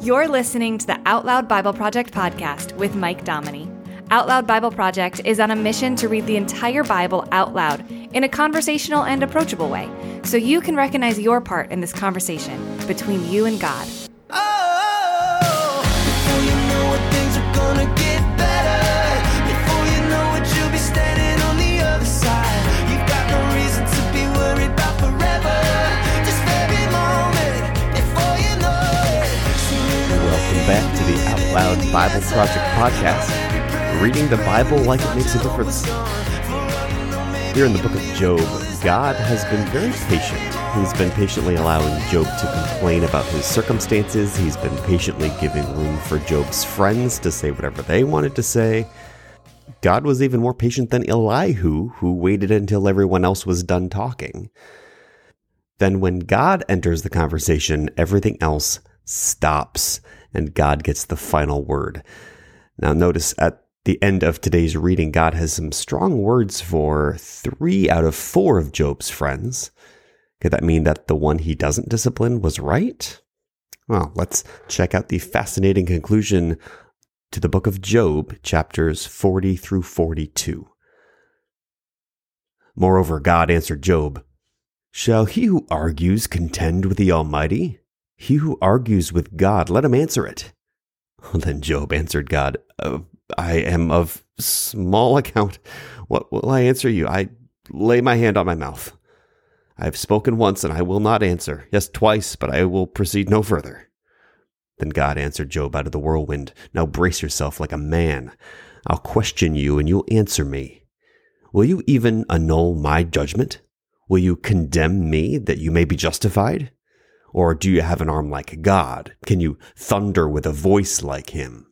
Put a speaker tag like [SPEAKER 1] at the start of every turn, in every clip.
[SPEAKER 1] You're listening to the Out Loud Bible Project podcast with Mike Dominy. Out Loud Bible Project is on a mission to read the entire Bible out loud in a conversational and approachable way so you can recognize your part in this conversation between you and God.
[SPEAKER 2] Bible Project podcast, reading the Bible like it makes a difference. Here in the book of Job, God has been very patient. He's been patiently allowing Job to complain about his circumstances. He's been patiently giving room for Job's friends to say whatever they wanted to say. God was even more patient than Elihu, who waited until everyone else was done talking. Then, when God enters the conversation, everything else stops and God gets the final word. Now, notice at the end of today's reading, God has some strong words for three out of four of Job's friends. Could that mean that the one he doesn't discipline was right? Well, let's check out the fascinating conclusion to the book of Job, chapters 40 through 42. Moreover, God answered Job, Shall he who argues contend with the Almighty? He who argues with God, let him answer it. Then Job answered God, uh, I am of small account. What will I answer you? I lay my hand on my mouth. I have spoken once and I will not answer. Yes, twice, but I will proceed no further. Then God answered Job out of the whirlwind. Now brace yourself like a man. I'll question you and you'll answer me. Will you even annul my judgment? Will you condemn me that you may be justified? Or do you have an arm like God? Can you thunder with a voice like him?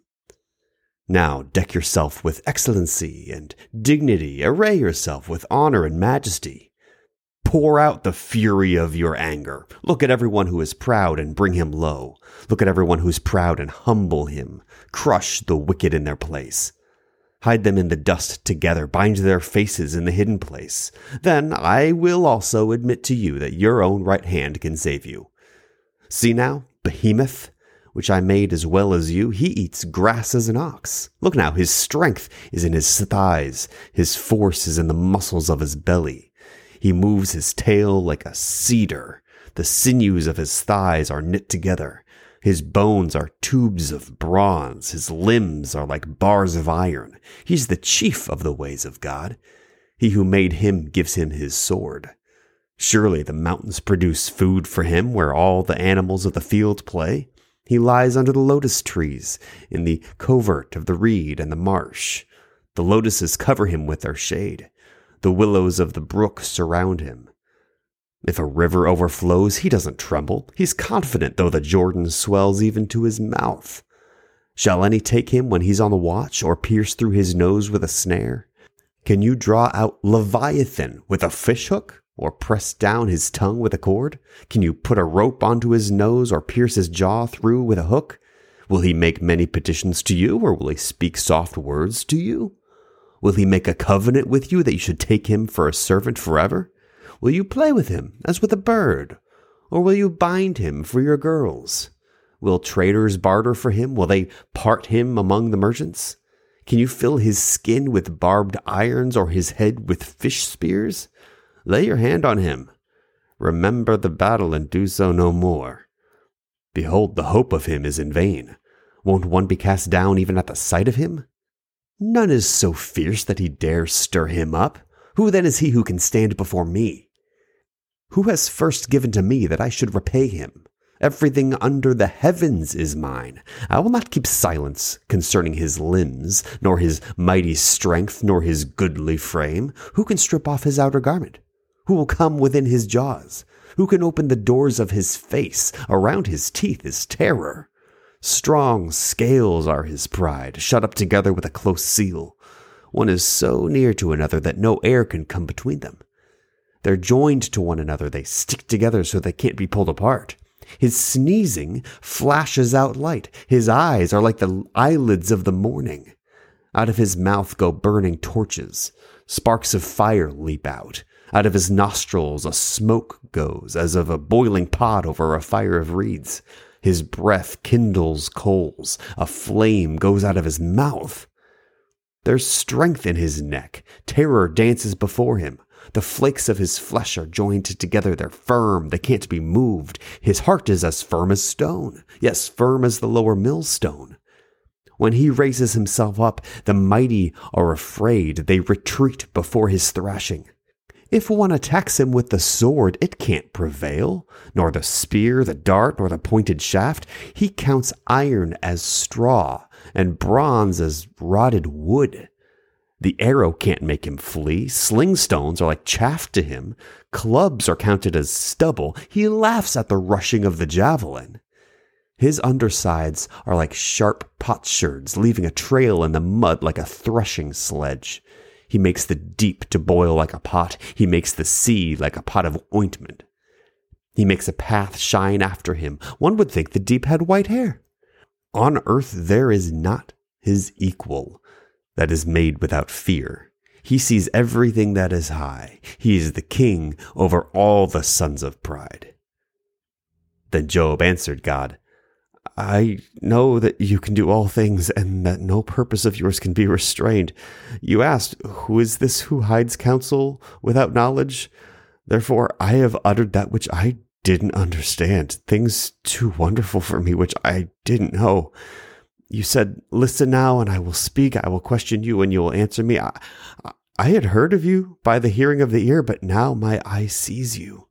[SPEAKER 2] Now deck yourself with excellency and dignity, array yourself with honor and majesty. Pour out the fury of your anger. Look at everyone who is proud and bring him low. Look at everyone who's proud and humble him. Crush the wicked in their place. Hide them in the dust together, bind their faces in the hidden place. Then I will also admit to you that your own right hand can save you. See now, Behemoth, which I made as well as you, he eats grass as an ox. Look now, his strength is in his thighs, his force is in the muscles of his belly. He moves his tail like a cedar. The sinews of his thighs are knit together. His bones are tubes of bronze. His limbs are like bars of iron. He's the chief of the ways of God. He who made him gives him his sword. Surely the mountains produce food for him where all the animals of the field play. He lies under the lotus trees, in the covert of the reed and the marsh. The lotuses cover him with their shade. The willows of the brook surround him. If a river overflows, he doesn't tremble. He's confident, though the Jordan swells even to his mouth. Shall any take him when he's on the watch, or pierce through his nose with a snare? Can you draw out Leviathan with a fishhook? Or press down his tongue with a cord? Can you put a rope onto his nose or pierce his jaw through with a hook? Will he make many petitions to you, or will he speak soft words to you? Will he make a covenant with you that you should take him for a servant forever? Will you play with him as with a bird? Or will you bind him for your girls? Will traders barter for him? Will they part him among the merchants? Can you fill his skin with barbed irons or his head with fish spears? Lay your hand on him. Remember the battle and do so no more. Behold, the hope of him is in vain. Won't one be cast down even at the sight of him? None is so fierce that he dares stir him up. Who then is he who can stand before me? Who has first given to me that I should repay him? Everything under the heavens is mine. I will not keep silence concerning his limbs, nor his mighty strength, nor his goodly frame. Who can strip off his outer garment? Who will come within his jaws? Who can open the doors of his face? Around his teeth is terror. Strong scales are his pride, shut up together with a close seal. One is so near to another that no air can come between them. They're joined to one another, they stick together so they can't be pulled apart. His sneezing flashes out light. His eyes are like the eyelids of the morning. Out of his mouth go burning torches. Sparks of fire leap out. Out of his nostrils a smoke goes, as of a boiling pot over a fire of reeds. His breath kindles coals. A flame goes out of his mouth. There's strength in his neck. Terror dances before him. The flakes of his flesh are joined together. They're firm. They can't be moved. His heart is as firm as stone. Yes, firm as the lower millstone. When he raises himself up, the mighty are afraid. They retreat before his thrashing. If one attacks him with the sword, it can't prevail, nor the spear, the dart, nor the pointed shaft. He counts iron as straw, and bronze as rotted wood. The arrow can't make him flee. Sling stones are like chaff to him. Clubs are counted as stubble. He laughs at the rushing of the javelin. His undersides are like sharp potsherds, leaving a trail in the mud like a threshing sledge. He makes the deep to boil like a pot. He makes the sea like a pot of ointment. He makes a path shine after him. One would think the deep had white hair. On earth there is not his equal that is made without fear. He sees everything that is high. He is the king over all the sons of pride. Then Job answered God, I know that you can do all things and that no purpose of yours can be restrained. You asked, Who is this who hides counsel without knowledge? Therefore, I have uttered that which I didn't understand, things too wonderful for me which I didn't know. You said, Listen now, and I will speak. I will question you, and you will answer me. I, I had heard of you by the hearing of the ear, but now my eye sees you.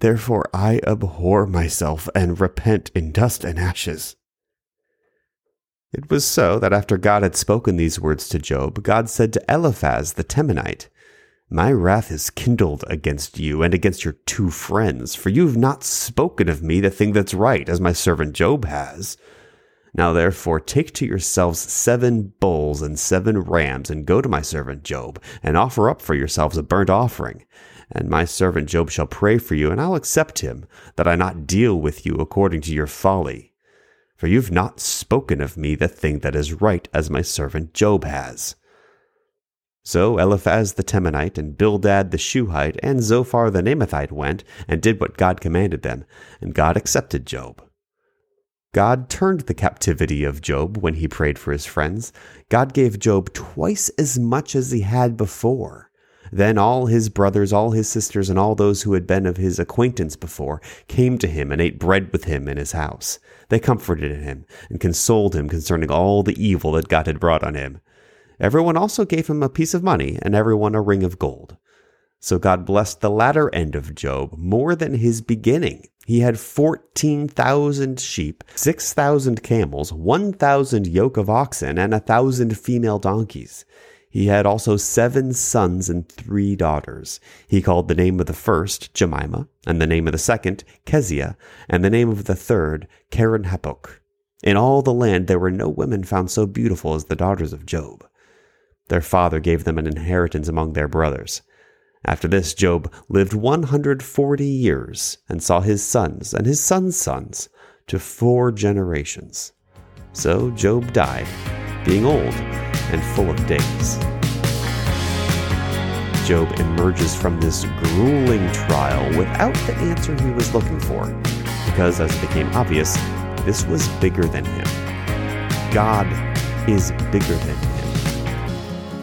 [SPEAKER 2] Therefore I abhor myself and repent in dust and ashes. It was so that after God had spoken these words to Job, God said to Eliphaz the Temanite, My wrath is kindled against you and against your two friends, for you have not spoken of me the thing that's right, as my servant Job has. Now therefore take to yourselves seven bulls and seven rams, and go to my servant Job, and offer up for yourselves a burnt offering. And my servant Job shall pray for you, and I'll accept him, that I not deal with you according to your folly. For you've not spoken of me the thing that is right, as my servant Job has. So Eliphaz the Temanite, and Bildad the Shuhite, and Zophar the Naamathite went, and did what God commanded them, and God accepted Job. God turned the captivity of Job when he prayed for his friends. God gave Job twice as much as he had before. Then all his brothers, all his sisters, and all those who had been of his acquaintance before came to him and ate bread with him in his house. They comforted him and consoled him concerning all the evil that God had brought on him. Everyone also gave him a piece of money, and everyone a ring of gold. So God blessed the latter end of Job more than his beginning. He had 14,000 sheep, 6,000 camels, 1,000 yoke of oxen, and a thousand female donkeys. He had also seven sons and three daughters. He called the name of the first Jemima, and the name of the second Keziah, and the name of the third Keren-happuch. In all the land there were no women found so beautiful as the daughters of Job. Their father gave them an inheritance among their brothers. After this, Job lived 140 years and saw his sons and his sons' sons to four generations. So Job died, being old and full of days. Job emerges from this grueling trial without the answer he was looking for, because as it became obvious, this was bigger than him. God is bigger than.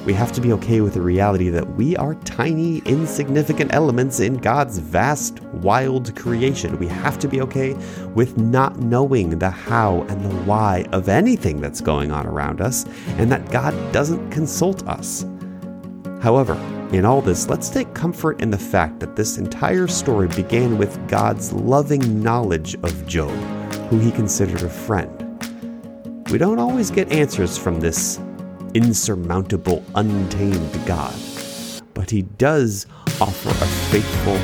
[SPEAKER 2] We have to be okay with the reality that we are tiny, insignificant elements in God's vast, wild creation. We have to be okay with not knowing the how and the why of anything that's going on around us, and that God doesn't consult us. However, in all this, let's take comfort in the fact that this entire story began with God's loving knowledge of Job, who he considered a friend. We don't always get answers from this insurmountable, untamed God. But he does offer a faithful,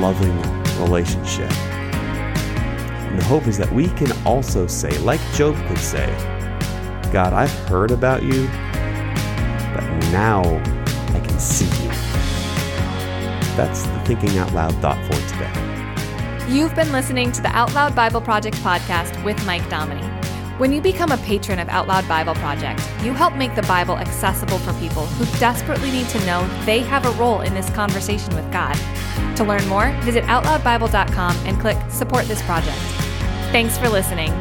[SPEAKER 2] loving relationship. And the hope is that we can also say, like Job could say, God, I've heard about you, but now I can see you. That's the Thinking Out Loud thought for today.
[SPEAKER 1] You've been listening to the Out Loud Bible Project podcast with Mike Dominy. When you become a patron of Out Loud Bible Project, you help make the Bible accessible for people who desperately need to know they have a role in this conversation with God. To learn more, visit OutLoudBible.com and click Support This Project. Thanks for listening.